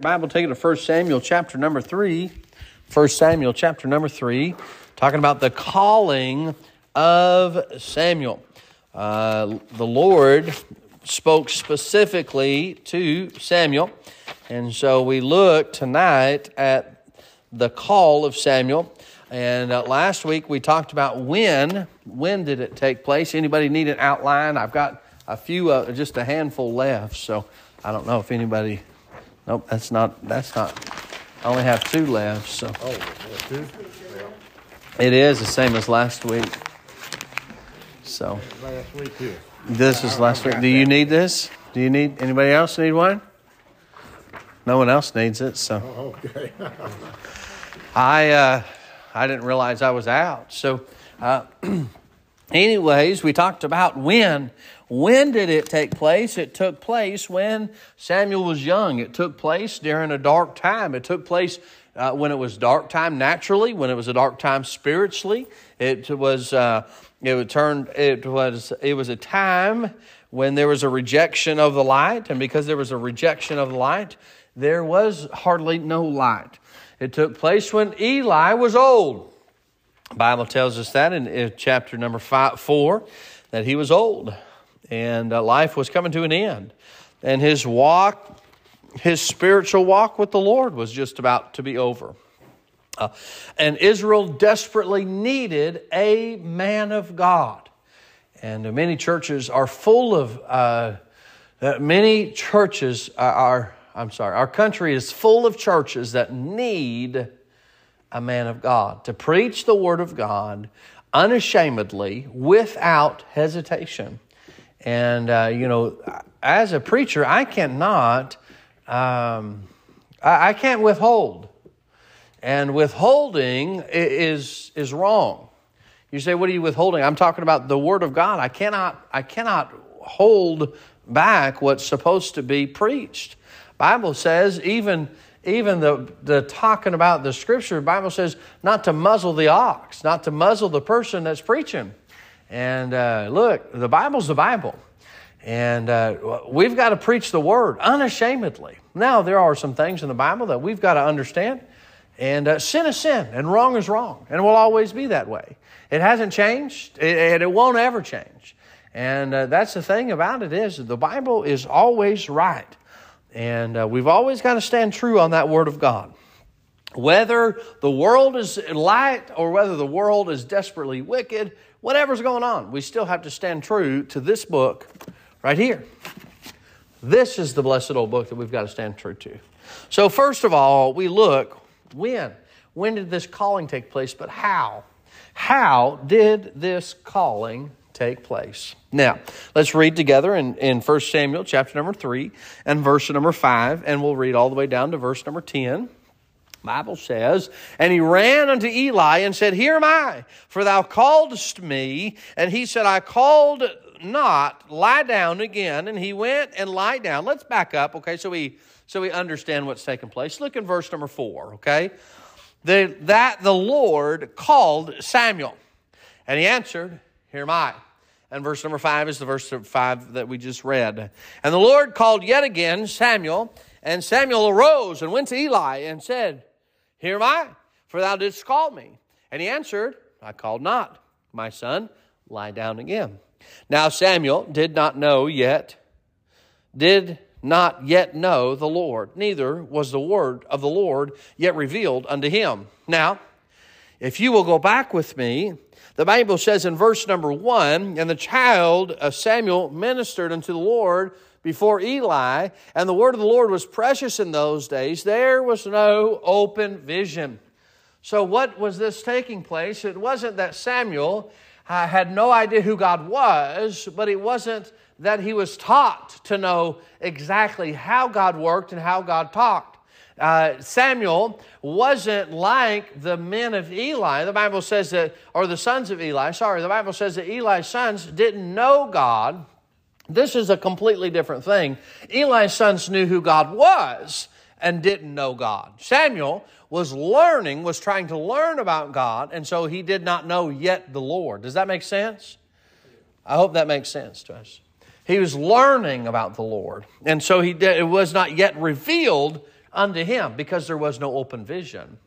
Bible, take it to 1 Samuel chapter number 3. 1 Samuel chapter number 3, talking about the calling of Samuel. Uh, the Lord spoke specifically to Samuel. And so we look tonight at the call of Samuel. And uh, last week we talked about when. When did it take place? Anybody need an outline? I've got a few, uh, just a handful left. So I don't know if anybody Nope, that's not. That's not. I only have two left. So. Oh, two. It is the same as last week. So. Last week too. This is last week. Do you need this? Do you need anybody else need one? No one else needs it. So. Oh, okay. I uh, I didn't realize I was out. So. Uh, anyways, we talked about when when did it take place? It took place when Samuel was young. It took place during a dark time. It took place uh, when it was dark time naturally, when it was a dark time spiritually. It was uh, it turned it was it was a time when there was a rejection of the light, and because there was a rejection of the light, there was hardly no light. It took place when Eli was old. Bible tells us that in, chapter number five, four that he was old and uh, life was coming to an end. And his walk, his spiritual walk with the Lord was just about to be over. Uh, and Israel desperately needed a man of God. And many churches are full of, uh, uh many churches are, I'm sorry, our country is full of churches that need a man of God to preach the Word of God unashamedly without hesitation. And, uh, you know, as a preacher, I cannot, um, I, I can't withhold. And withholding is, is wrong. You say, what are you withholding? I'm talking about the Word of God. I cannot, I cannot hold back what's supposed to be preached. Bible says even even the, the talking about the scripture, Bible says not to muzzle the ox, not to muzzle the person that's preaching. And uh, look, the Bible's the Bible. And uh, we've got to preach the word unashamedly. Now, there are some things in the Bible that we've got to understand. And uh, sin is sin, and wrong is wrong, and will always be that way. It hasn't changed, and it won't ever change. And uh, that's the thing about it is the Bible is always right. And uh, we've always got to stand true on that Word of God. Whether the world is light or whether the world is desperately wicked, whatever's going on, we still have to stand true to this book right here. This is the blessed old book that we've got to stand true to. So, first of all, we look when. When did this calling take place? But how? How did this calling take place? Now, let's read together in, in 1 Samuel chapter number 3 and verse number 5, and we'll read all the way down to verse number 10. Bible says, and he ran unto Eli and said, Here am I, for thou calledst me. And he said, I called not, lie down again. And he went and lie down. Let's back up, okay, so we so we understand what's taking place. Look in verse number four, okay? The, that the Lord called Samuel. And he answered, Here am I. And verse number five is the verse five that we just read. And the Lord called yet again Samuel, and Samuel arose and went to Eli and said, here am I, for thou didst call me. And he answered, I called not. My son, lie down again. Now Samuel did not know yet, did not yet know the Lord, neither was the word of the Lord yet revealed unto him. Now, if you will go back with me, the Bible says in verse number one, and the child of Samuel ministered unto the Lord before Eli, and the word of the Lord was precious in those days, there was no open vision. So, what was this taking place? It wasn't that Samuel uh, had no idea who God was, but it wasn't that he was taught to know exactly how God worked and how God talked. Uh, Samuel wasn't like the men of Eli. The Bible says that, or the sons of Eli, sorry, the Bible says that Eli's sons didn't know God this is a completely different thing. Eli's sons knew who God was and didn't know God. Samuel was learning, was trying to learn about God, and so he did not know yet the Lord. Does that make sense? I hope that makes sense to us. He was learning about the Lord, and so he did, it was not yet revealed unto him because there was no open vision.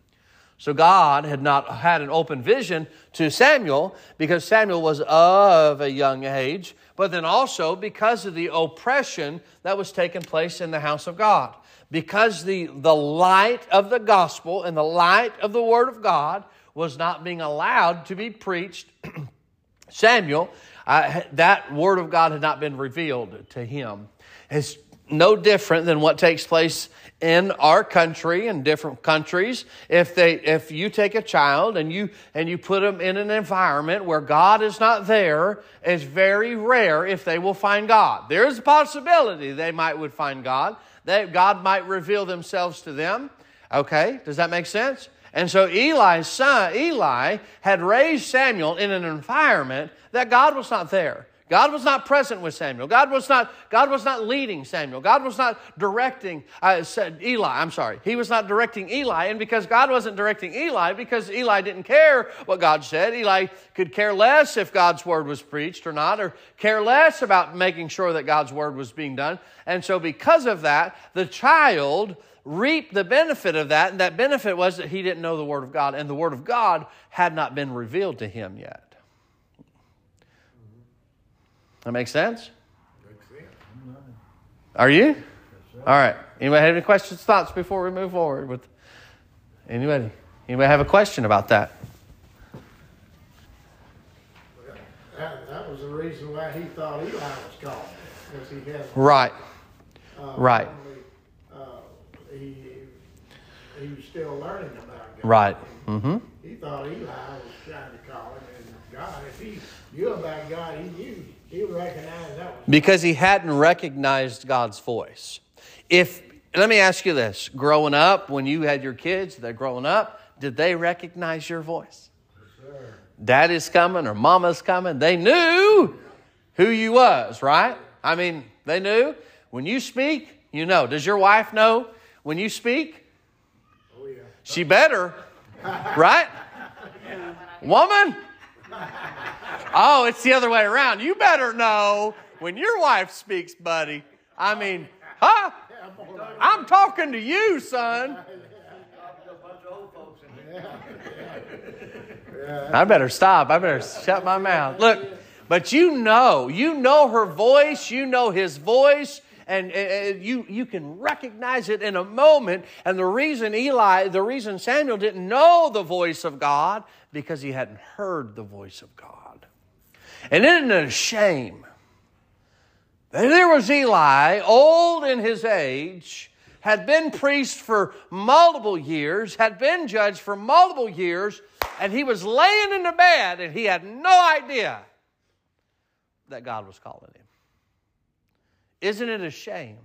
So God had not had an open vision to Samuel because Samuel was of a young age, but then also because of the oppression that was taking place in the house of God. Because the, the light of the gospel and the light of the word of God was not being allowed to be preached, Samuel, uh, that word of God had not been revealed to him. It's no different than what takes place in our country and different countries. If they if you take a child and you and you put them in an environment where god is not there it's very rare if they will find god. There's a possibility they might would find god. That god might reveal themselves to them. Okay? Does that make sense? And so eli's son eli had raised samuel in an environment that god was not there God was not present with Samuel. God was not, God was not leading Samuel. God was not directing uh, Eli. I'm sorry. He was not directing Eli. And because God wasn't directing Eli, because Eli didn't care what God said, Eli could care less if God's word was preached or not, or care less about making sure that God's word was being done. And so, because of that, the child reaped the benefit of that. And that benefit was that he didn't know the word of God, and the word of God had not been revealed to him yet. That makes sense? Are you? All right. Anybody have any questions, thoughts before we move forward with anybody? Anybody have a question about that? That, that was the reason why he thought Eli was called, because he had. Right. Uh, Right. only, uh, he, he was still learning about God. Right. Mm-hmm. He thought Eli was trying to call him, and God, if he knew about God, he knew, he would that was. Because he hadn't recognized God's voice. If let me ask you this: growing up, when you had your kids, they're growing up, did they recognize your voice? Sure. Daddy's coming or mama's coming. They knew who you was, right? I mean, they knew. When you speak, you know. Does your wife know when you speak? Oh, yeah. She better, right? Woman? Oh, it's the other way around. You better know when your wife speaks, buddy. I mean, huh? I'm talking to you, son. I better stop. I better shut my mouth. Look, but you know, you know her voice, you know his voice, and uh, you, you can recognize it in a moment. And the reason Eli, the reason Samuel didn't know the voice of God, because he hadn't heard the voice of God. And isn't it a shame that there was Eli, old in his age, had been priest for multiple years, had been judge for multiple years, and he was laying in the bed and he had no idea that God was calling him. Isn't it a shame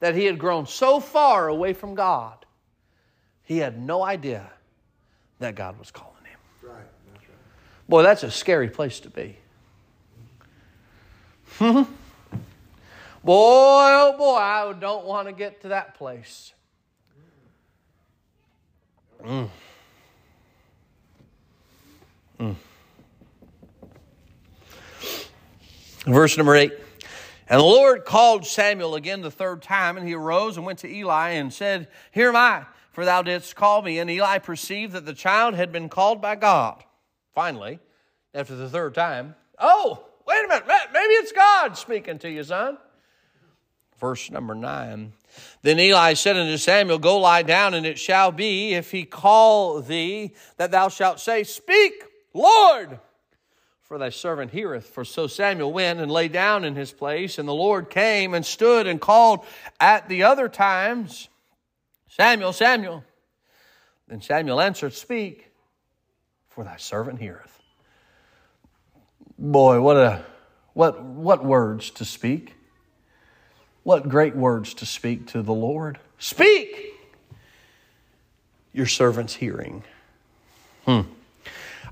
that he had grown so far away from God, he had no idea that God was calling him? Right, that's right. Boy, that's a scary place to be. boy, oh boy, I don't want to get to that place. Mm. Mm. Verse number eight. And the Lord called Samuel again the third time, and he arose and went to Eli and said, Here am I, for thou didst call me. And Eli perceived that the child had been called by God. Finally, after the third time, oh, wait a minute, maybe it's God speaking to you, son. Verse number nine. Then Eli said unto Samuel, Go lie down, and it shall be, if he call thee, that thou shalt say, Speak, Lord, for thy servant heareth. For so Samuel went and lay down in his place, and the Lord came and stood and called at the other times, Samuel, Samuel. Then Samuel answered, Speak, for thy servant heareth. Boy, what a what what words to speak. What great words to speak to the Lord. Speak! Your servant's hearing. Hmm.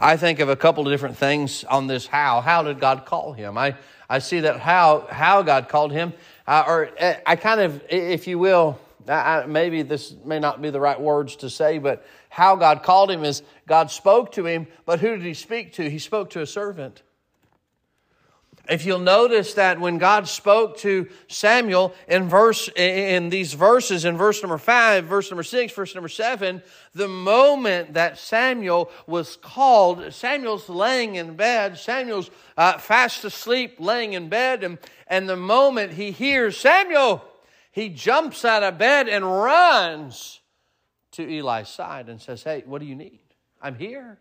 I think of a couple of different things on this how. How did God call him? I, I see that how, how God called him, uh, or uh, I kind of, if you will, I, maybe this may not be the right words to say, but how God called him is God spoke to him, but who did he speak to? He spoke to a servant. If you'll notice that when God spoke to Samuel in verse in these verses, in verse number five, verse number six, verse number seven, the moment that Samuel was called, Samuel's laying in bed, Samuel's uh, fast asleep, laying in bed, and, and the moment he hears Samuel, he jumps out of bed and runs to Eli's side and says, Hey, what do you need? I'm here.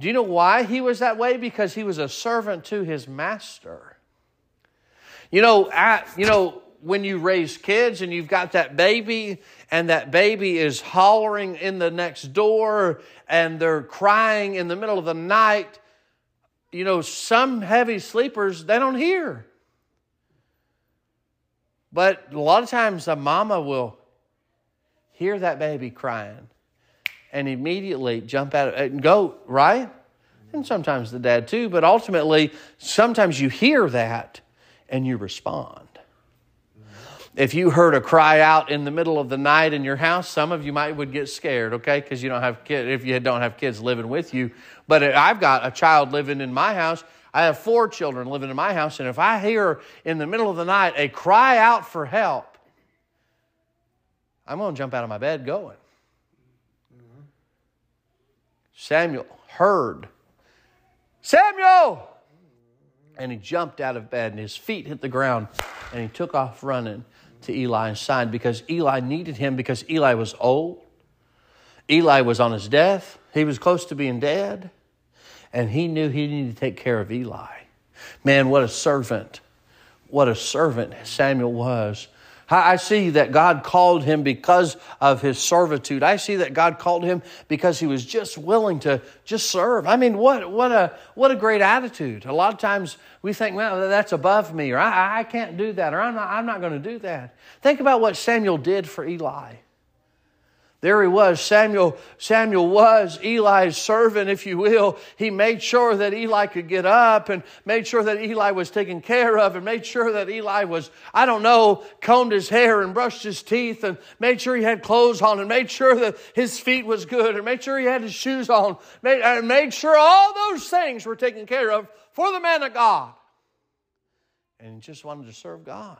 Do you know why he was that way? Because he was a servant to his master. You know, you know, when you raise kids and you've got that baby and that baby is hollering in the next door and they're crying in the middle of the night, you know, some heavy sleepers, they don't hear. But a lot of times a mama will hear that baby crying and immediately jump out and uh, go, right? And sometimes the dad too, but ultimately, sometimes you hear that and you respond. If you heard a cry out in the middle of the night in your house, some of you might would get scared, okay, because you don't have kids. If you don't have kids living with you, but I've got a child living in my house. I have four children living in my house, and if I hear in the middle of the night a cry out for help, I'm going to jump out of my bed going. Samuel heard, Samuel! And he jumped out of bed and his feet hit the ground and he took off running to Eli's side because Eli needed him because Eli was old. Eli was on his death. He was close to being dead. And he knew he needed to take care of Eli. Man, what a servant. What a servant Samuel was I see that God called him because of his servitude. I see that God called him because he was just willing to just serve. I mean, what, what, a, what a great attitude. A lot of times we think, well, that's above me, or I, I can't do that, or I'm not, I'm not going to do that. Think about what Samuel did for Eli. There he was. Samuel, Samuel was Eli's servant, if you will. He made sure that Eli could get up and made sure that Eli was taken care of and made sure that Eli was, I don't know, combed his hair and brushed his teeth and made sure he had clothes on and made sure that his feet was good and made sure he had his shoes on made, and made sure all those things were taken care of for the man of God. And he just wanted to serve God.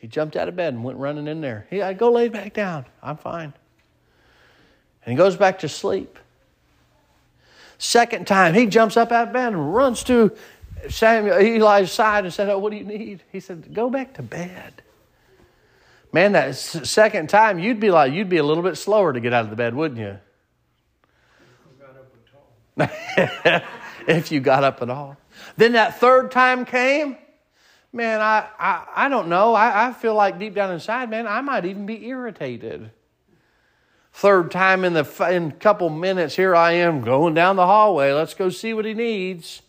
He jumped out of bed and went running in there. He, I go lay back down. I'm fine. And he goes back to sleep. Second time, he jumps up out of bed and runs to Samuel, Eli's side and said, Oh, what do you need? He said, Go back to bed. Man, that second time, you'd be like, you'd be a little bit slower to get out of the bed, wouldn't you? if you got up at all. Then that third time came, man, I, I, I don't know. I, I feel like deep down inside, man, I might even be irritated. Third time in the in couple minutes, here I am going down the hallway. Let's go see what he needs.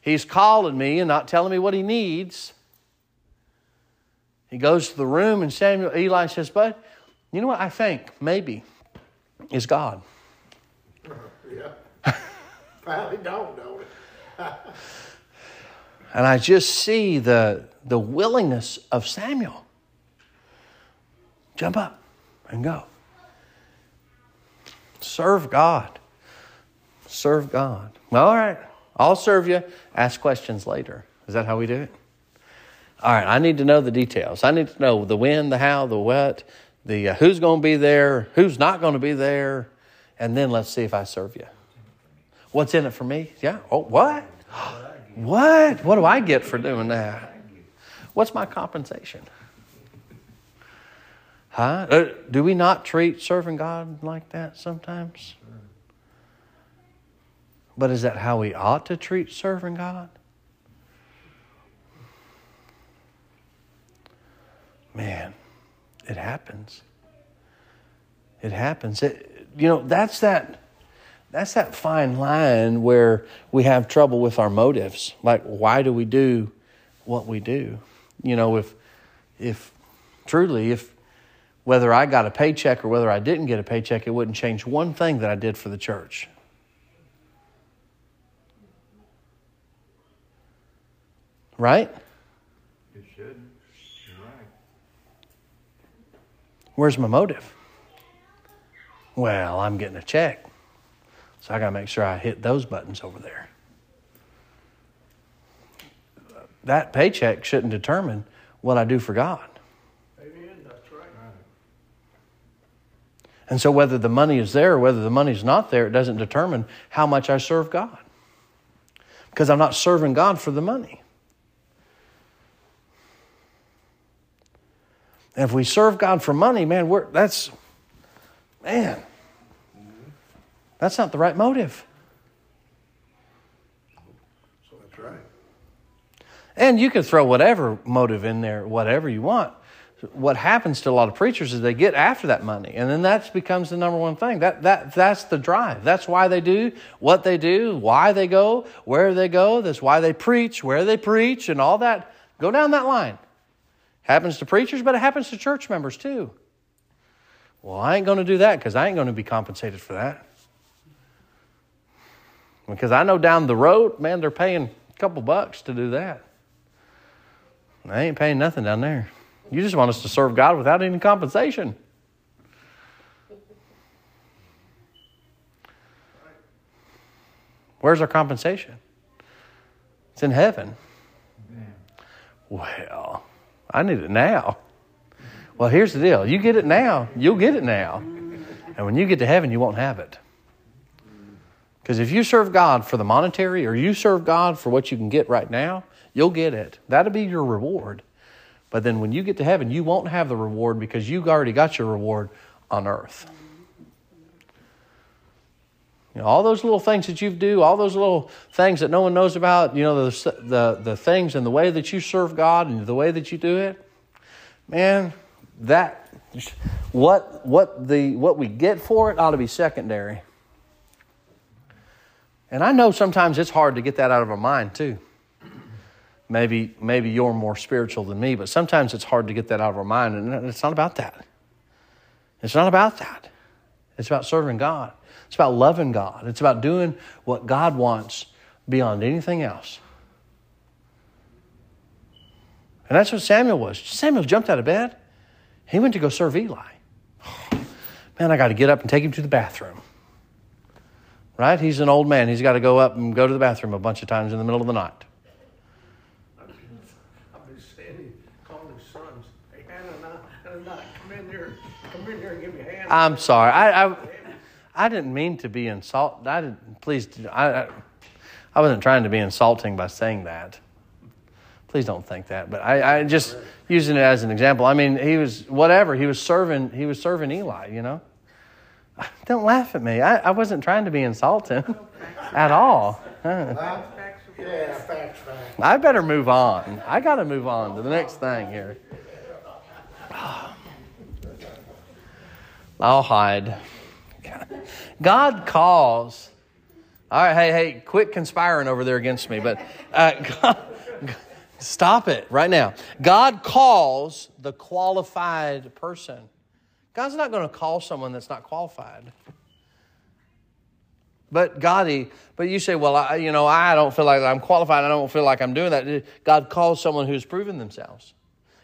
He's calling me and not telling me what he needs. He goes to the room, and Samuel Eli says, "Bud, you know what? I think maybe is God." yeah, probably don't know it. And I just see the, the willingness of Samuel. Jump up and go. Serve God. Serve God. All right, I'll serve you. Ask questions later. Is that how we do it? All right, I need to know the details. I need to know the when, the how, the what, the uh, who's going to be there, who's not going to be there, and then let's see if I serve you. What's in it for me? Yeah. Oh, what? What? What do I get for doing that? What's my compensation? Huh? Uh, do we not treat serving God like that sometimes? But is that how we ought to treat serving God? Man, it happens. It happens. It, you know, that's that that's that fine line where we have trouble with our motives. Like, why do we do what we do? You know, if, if truly, if whether I got a paycheck or whether I didn't get a paycheck, it wouldn't change one thing that I did for the church. Right? It should. You're right. Where's my motive? Well, I'm getting a check. So I got to make sure I hit those buttons over there. that paycheck shouldn't determine what I do for God. Amen. That's right. And so, whether the money is there or whether the money is not there, it doesn't determine how much I serve God. Because I'm not serving God for the money. And if we serve God for money, man, we're, that's, man, that's not the right motive. So that's right. And you can throw whatever motive in there, whatever you want. What happens to a lot of preachers is they get after that money, and then that becomes the number one thing. That, that, that's the drive. That's why they do what they do, why they go, where they go. That's why they preach, where they preach, and all that. Go down that line. Happens to preachers, but it happens to church members too. Well, I ain't going to do that because I ain't going to be compensated for that. Because I know down the road, man, they're paying a couple bucks to do that. I ain't paying nothing down there. You just want us to serve God without any compensation. Where's our compensation? It's in heaven. Well, I need it now. Well, here's the deal you get it now, you'll get it now. And when you get to heaven, you won't have it. Because if you serve God for the monetary or you serve God for what you can get right now, you'll get it. That'll be your reward. But then when you get to heaven, you won't have the reward because you already got your reward on earth. You know, all those little things that you do, all those little things that no one knows about, you know, the, the, the things and the way that you serve God and the way that you do it, man, that, what, what, the, what we get for it ought to be secondary. And I know sometimes it's hard to get that out of our mind too. Maybe, maybe you're more spiritual than me, but sometimes it's hard to get that out of our mind. And it's not about that. It's not about that. It's about serving God. It's about loving God. It's about doing what God wants beyond anything else. And that's what Samuel was. Samuel jumped out of bed. He went to go serve Eli. Man, I got to get up and take him to the bathroom. Right? He's an old man. He's got to go up and go to the bathroom a bunch of times in the middle of the night. I've been saying, calling his sons, hey, Hannah, come in there, come in there and give me a hand. I'm sorry. I, I, I didn't mean to be insult. I didn't. Please, I, I, I wasn't trying to be insulting by saying that. Please don't think that. But I, I just using it as an example. I mean, he was whatever. He was serving. He was serving Eli. You know. Don't laugh at me. I, I wasn't trying to be insulting at all. Huh. Yeah, facts, facts. I better move on. I got to move on to the next thing here. I'll hide. God calls. All right, hey, hey, quit conspiring over there against me. But uh, God, stop it right now. God calls the qualified person. God's not going to call someone that's not qualified. But God, but you say, well, I, you know, I don't feel like I'm qualified. I don't feel like I'm doing that. God calls someone who's proven themselves.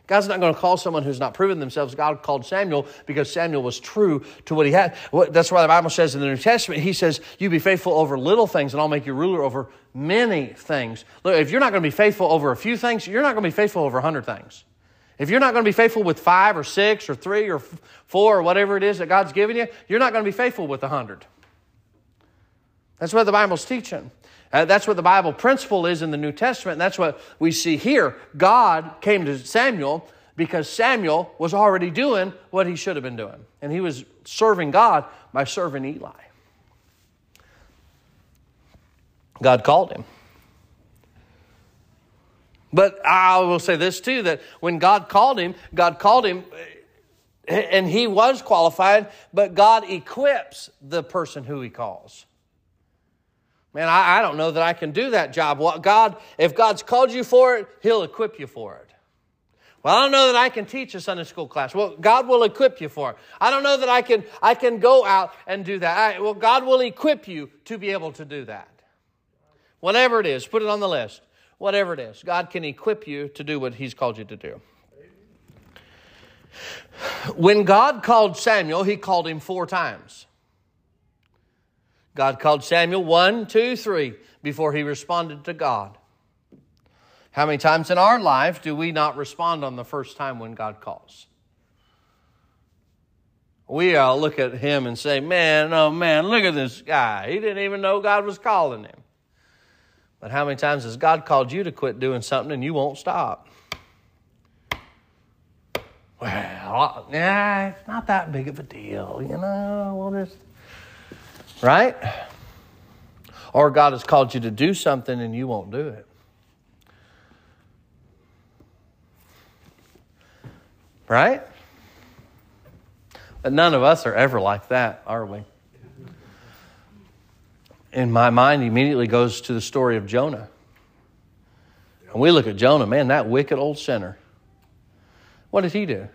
God's not going to call someone who's not proven themselves. God called Samuel because Samuel was true to what he had. That's why the Bible says in the New Testament, He says, You be faithful over little things, and I'll make you ruler over many things. Look, if you're not going to be faithful over a few things, you're not going to be faithful over a hundred things. If you're not going to be faithful with five or six or three or four or whatever it is that God's given you, you're not going to be faithful with a hundred. That's what the Bible's teaching. Uh, that's what the Bible principle is in the New Testament. And that's what we see here. God came to Samuel because Samuel was already doing what he should have been doing. And he was serving God by serving Eli. God called him. But I will say this too that when God called him, God called him eh, and he was qualified, but God equips the person who he calls. Man, I, I don't know that I can do that job. Well, God, if God's called you for it, He'll equip you for it. Well, I don't know that I can teach a Sunday school class. Well, God will equip you for it. I don't know that I can I can go out and do that. I, well, God will equip you to be able to do that. Whatever it is, put it on the list. Whatever it is, God can equip you to do what He's called you to do. When God called Samuel, He called him four times. God called Samuel one, two, three before he responded to God. How many times in our life do we not respond on the first time when God calls? We all look at him and say, Man, oh man, look at this guy. He didn't even know God was calling him. But how many times has God called you to quit doing something and you won't stop? Well, yeah, it's not that big of a deal, you know. We'll just, right? Or God has called you to do something and you won't do it. Right? But none of us are ever like that, are we? In my mind, immediately goes to the story of Jonah. And we look at Jonah, man, that wicked old sinner. What did he do?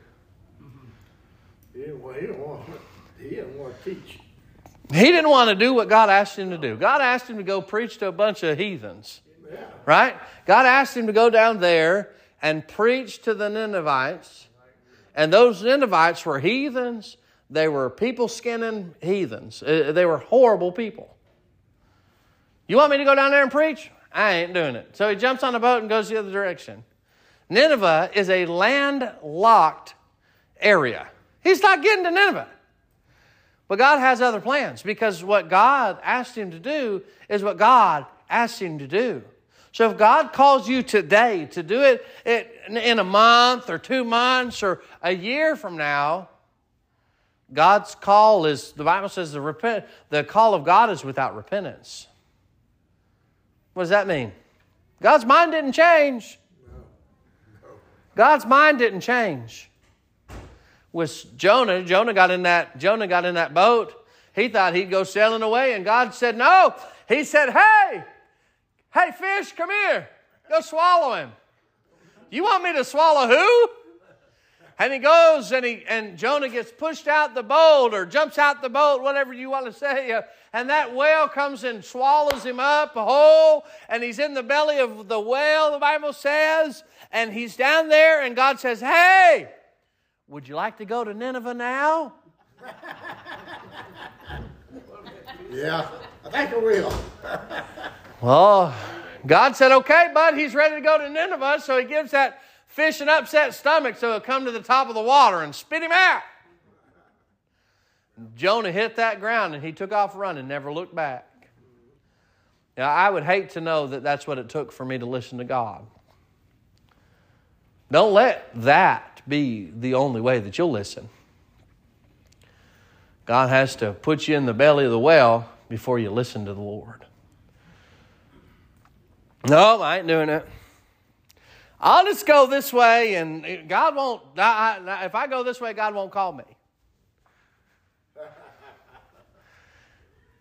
He didn't want, he didn't want, he didn't want to teach. He didn't want to do what God asked him to do. God asked him to go preach to a bunch of heathens, Yeah. right? God asked him to go down there and preach to the Ninevites. And those Ninevites were heathens. They were people skinning heathens. Uh, They were horrible people. You want me to go down there and preach? I ain't doing it. So he jumps on a boat and goes the other direction. Nineveh is a landlocked area. He's not getting to Nineveh. But God has other plans because what God asked him to do is what God asked him to do. So if God calls you today to do it in a month or two months or a year from now, God's call is, the Bible says, the, repent, the call of God is without repentance. What does that mean? God's mind didn't change. God's mind didn't change. With Jonah, Jonah got in that Jonah got in that boat. He thought he'd go sailing away, and God said, No. He said, Hey, hey, fish, come here. Go swallow him. You want me to swallow who? And he goes and he and Jonah gets pushed out the boat or jumps out the boat, whatever you want to say. And that whale comes and swallows him up whole, and he's in the belly of the whale, the Bible says, and he's down there, and God says, Hey, would you like to go to Nineveh now? Yeah. I think I will. Well, God said, okay, bud, he's ready to go to Nineveh, so he gives that fish an upset stomach so he'll come to the top of the water and spit him out. Jonah hit that ground and he took off running, never looked back. Now, I would hate to know that that's what it took for me to listen to God. Don't let that be the only way that you'll listen. God has to put you in the belly of the well before you listen to the Lord. No, I ain't doing it. I'll just go this way, and God won't. I, I, if I go this way, God won't call me.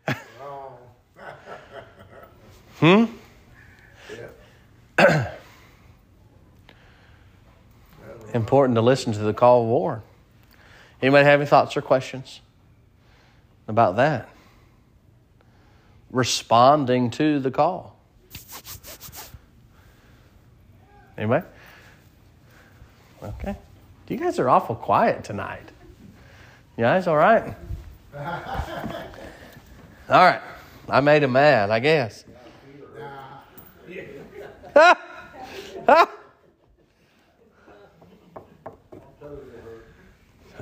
Hmm. yeah. Important to listen to the call of war. Anybody have any thoughts or questions about that? Responding to the call. Anybody? Okay. You guys are awful quiet tonight. You guys all right? All right. I made him mad, I guess.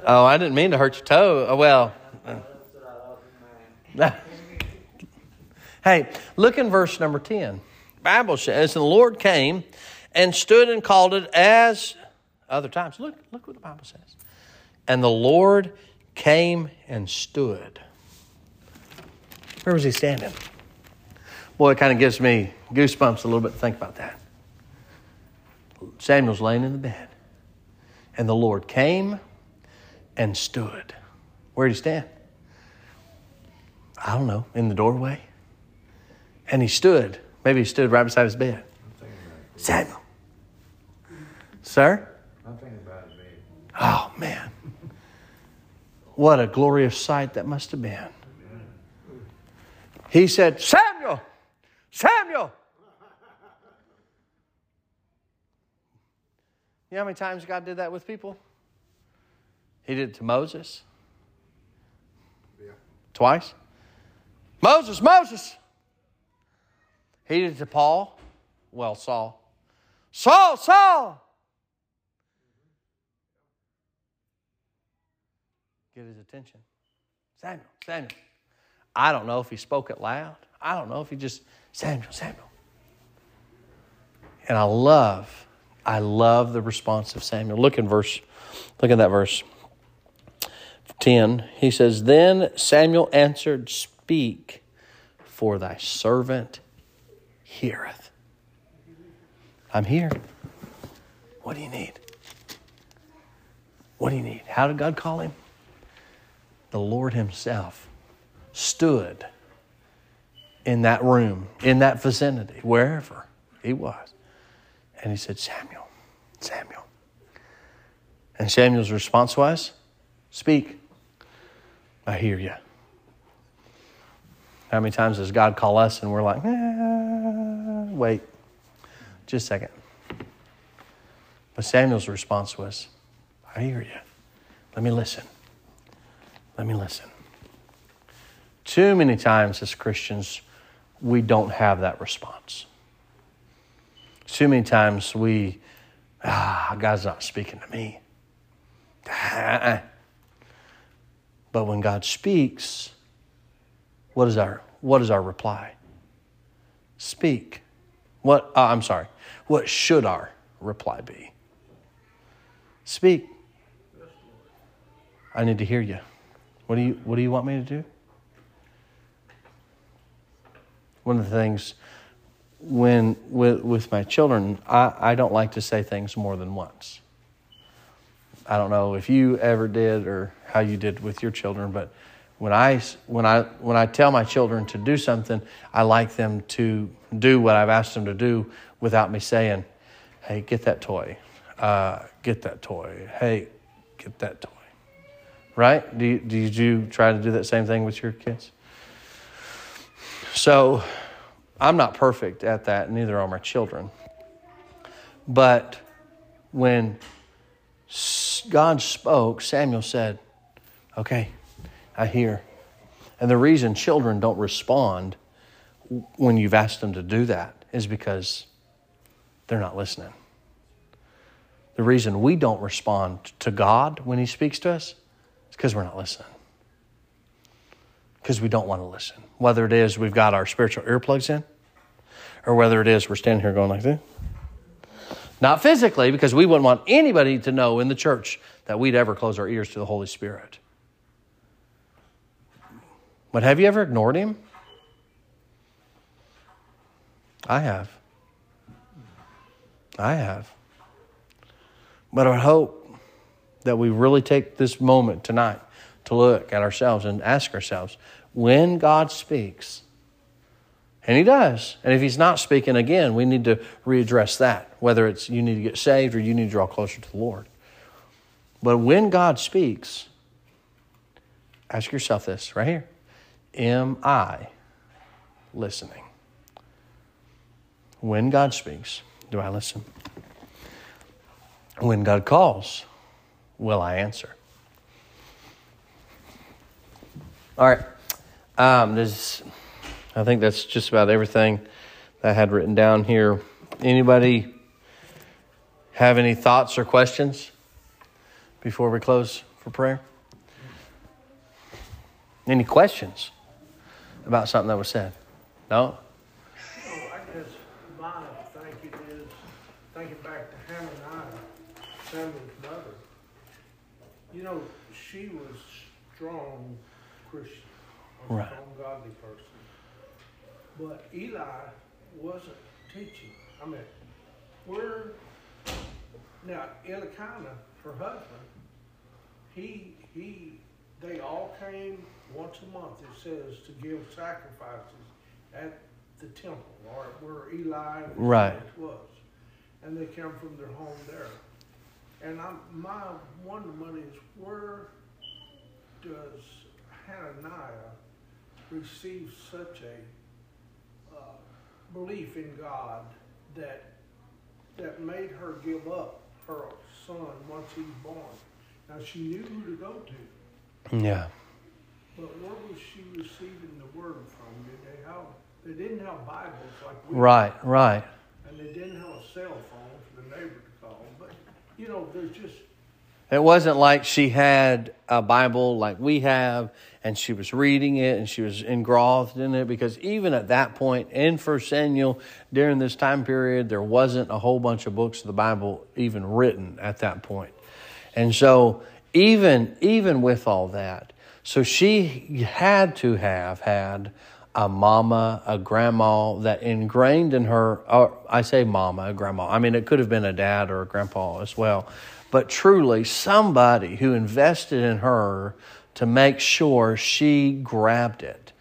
Oh, I didn't mean to hurt your toe. Oh, well. hey, look in verse number 10. Bible says, And the Lord came and stood and called it as other times. Look, look what the Bible says. And the Lord came and stood. Where was he standing? Boy, it kind of gives me goosebumps a little bit to think about that. Samuel's laying in the bed. And the Lord came and stood. Where did he stand? I don't know, in the doorway. And he stood. Maybe he stood right beside his bed. Samuel. Sir? I'm thinking about it, man. Oh, man. What a glorious sight that must have been. He said, Samuel! Samuel! You know how many times God did that with people? He did it to Moses Yeah. twice. Moses, Moses! He did it to Paul, well, Saul. Saul, Saul. Get his attention. Samuel, Samuel. I don't know if he spoke it loud. I don't know if he just, Samuel, Samuel. And I love, I love the response of Samuel. Look in verse, look at that verse 10. He says, Then Samuel answered, Speak, for thy servant heareth. I'm here. What do you need? What do you need? How did God call him? The Lord Himself stood in that room, in that vicinity, wherever He was. And He said, Samuel, Samuel. And Samuel's response was, Speak. I hear you. How many times does God call us and we're like, eh, wait, just a second. But Samuel's response was, I hear you. Let me listen. Let me listen. Too many times as Christians, we don't have that response. Too many times we, ah, God's not speaking to me. But when God speaks, what is our what is our reply? Speak. What uh, I'm sorry. What should our reply be? Speak. I need to hear you. What do you What do you want me to do? One of the things when with with my children, I, I don't like to say things more than once. I don't know if you ever did or how you did with your children, but when I when I when I tell my children to do something, I like them to do what I've asked them to do without me saying, "Hey, get that toy. Uh, get that toy. Hey, get that toy." Right? Do you, did you try to do that same thing with your kids? So, I'm not perfect at that. Neither are my children. But when God spoke, Samuel said, Okay, I hear. And the reason children don't respond when you've asked them to do that is because they're not listening. The reason we don't respond to God when He speaks to us because we're not listening. Because we don't want to listen. Whether it is we've got our spiritual earplugs in, or whether it is we're standing here going like this. Not physically, because we wouldn't want anybody to know in the church that we'd ever close our ears to the Holy Spirit. But have you ever ignored Him? I have. I have. But I hope that we really take this moment tonight to look at ourselves and ask ourselves when God speaks, and He does, and if He's not speaking again, we need to readdress that, whether it's you need to get saved or you need to draw closer to the Lord. But when God speaks, ask yourself this right here Am I listening? When God speaks, do I listen? When God calls, will I answer? All right. Um, there's, I think that's just about everything that I had written down here. Anybody have any thoughts or questions before we close for prayer? Any questions about something that was said? No? So I guess my thinking is, thinking back to Hananiah, Samuel's mother, you know, she was strong Christian, a Right. strong godly person. But Eli wasn't teaching. I mean, we're, now Elkanah, her husband, he, he, they all came once a month, it says, to give sacrifices at the temple, or where Eli Right. was. And they came from their home there. And I'm, my wonderment is where does Hananiah receive such a uh, belief in God that that made her give up her son once he's born? Now she knew who to go to, Yeah. but where was she receiving the word from? Did they have? They didn't have Bibles like we. Right, right. and they didn't have a cell phone for the neighbor to call. But you know, there's just It wasn't like she had a Bible like we have and she was reading it and she was engrossed in it because even at that point in First Samuel during this time period, there wasn't a whole bunch of books of the Bible even written at that point. And so even even with all that, so she had to have had a mama, a grandma that ingrained in her, or I say mama, a grandma. I mean, it could have been a dad or a grandpa as well, but truly somebody who invested in her to make sure she grabbed it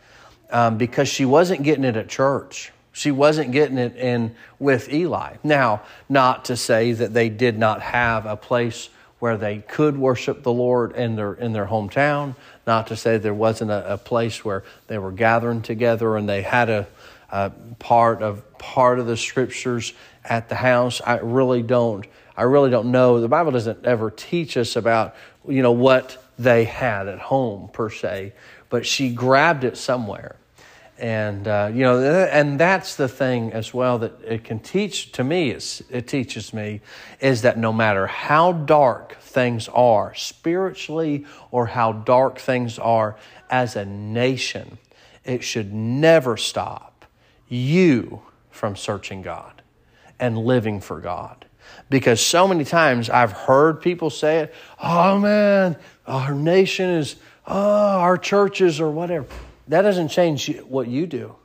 um, because she wasn't getting it at church. She wasn't getting it in with Eli. Now, not to say that they did not have a place where they could worship the Lord in their in their hometown. Not to say there wasn't a, a place where they were gathering together and they had a, a part of part of the scriptures at the house. I really don't. I really don't know. The Bible doesn't ever teach us about you know what they had at home per se, but she grabbed it somewhere and uh, you know and that's the thing as well that it can teach to me it teaches me is that no matter how dark things are spiritually or how dark things are as a nation it should never stop you from searching god and living for god. Because so many times i've heard people say it oh man our nation is oh our churches or whatever that doesn't change what you do.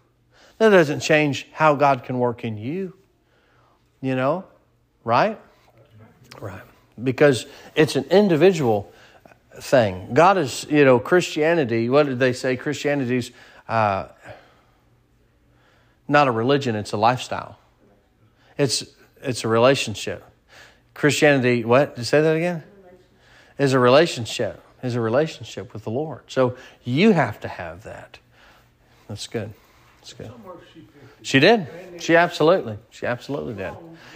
That doesn't change how God can work in you. You know, right? Right. Because it's an individual thing. God is, you know, Christianity, what did they say? Christianity's uh, not a religion, it's a lifestyle. It's, it's a relationship. Christianity, what? Did you say that again? Is a relationship is a relationship with the Lord. So you have to have that. That's good. That's good. She did. She absolutely. She absolutely did.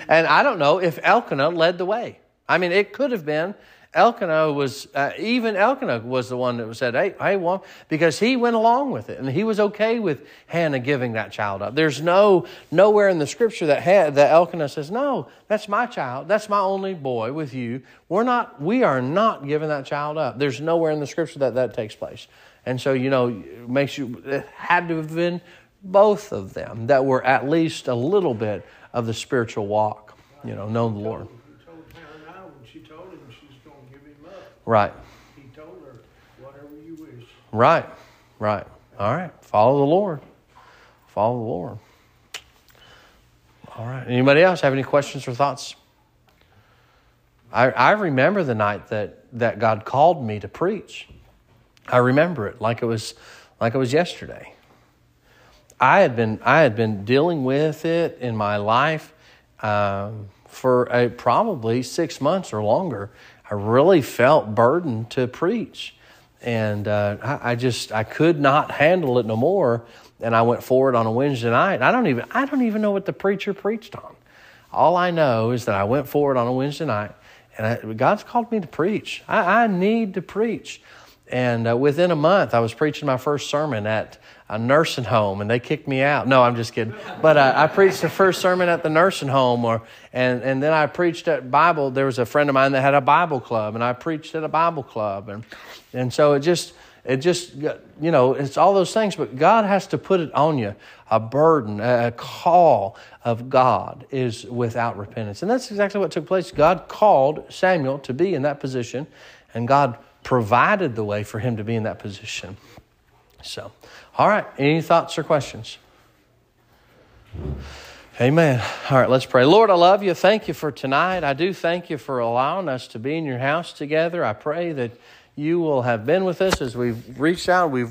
And I don't know if Elkanah led the way. I mean, it could have been Elkanah was, uh, even Elkanah was the one that said, hey, hey, well, because he went along with it and he was okay with Hannah giving that child up. There's no, nowhere in the scripture that, had, that Elkanah says, no, that's my child. That's my only boy with you. We're not, we are not giving that child up. There's nowhere in the scripture that that takes place. And so, you know, it makes you, it had to have been both of them that were at least a little bit of the spiritual walk, you know, knowing the Lord. Right. He told her, whatever you wish. Right, right. All right. Follow the Lord. Follow the Lord. All right. Anybody else have any questions or thoughts? I, I remember the night that, that God called me to preach. I remember it like it was like it was yesterday. I had been I had been dealing with it in my life um, for a, probably six months or longer, I really felt burdened to preach. And uh, I, I, just I could not handle it no more. And I went forward on a Wednesday night. I don't even I don't even know what the preacher preached on. All I know is that I went forward on a Wednesday night, and I, God's called me to preach. I, I need to preach. And uh, within a month, I was preaching my first sermon at a nursing home and they kicked me out. No, I'm just kidding. But uh, I preached the first sermon at the nursing home, or and and then I preached at Bible. There was a friend of mine that had a Bible club, and I preached at a Bible club, and and so it just it just you know it's all those things. But God has to put it on you. A burden, a call of God is without repentance, and that's exactly what took place. God called Samuel to be in that position, and God provided the way for him to be in that position. So, all right, any thoughts or questions? Amen. All right, let's pray. Lord, I love you. Thank you for tonight. I do thank you for allowing us to be in your house together. I pray that you will have been with us as we've reached out. We've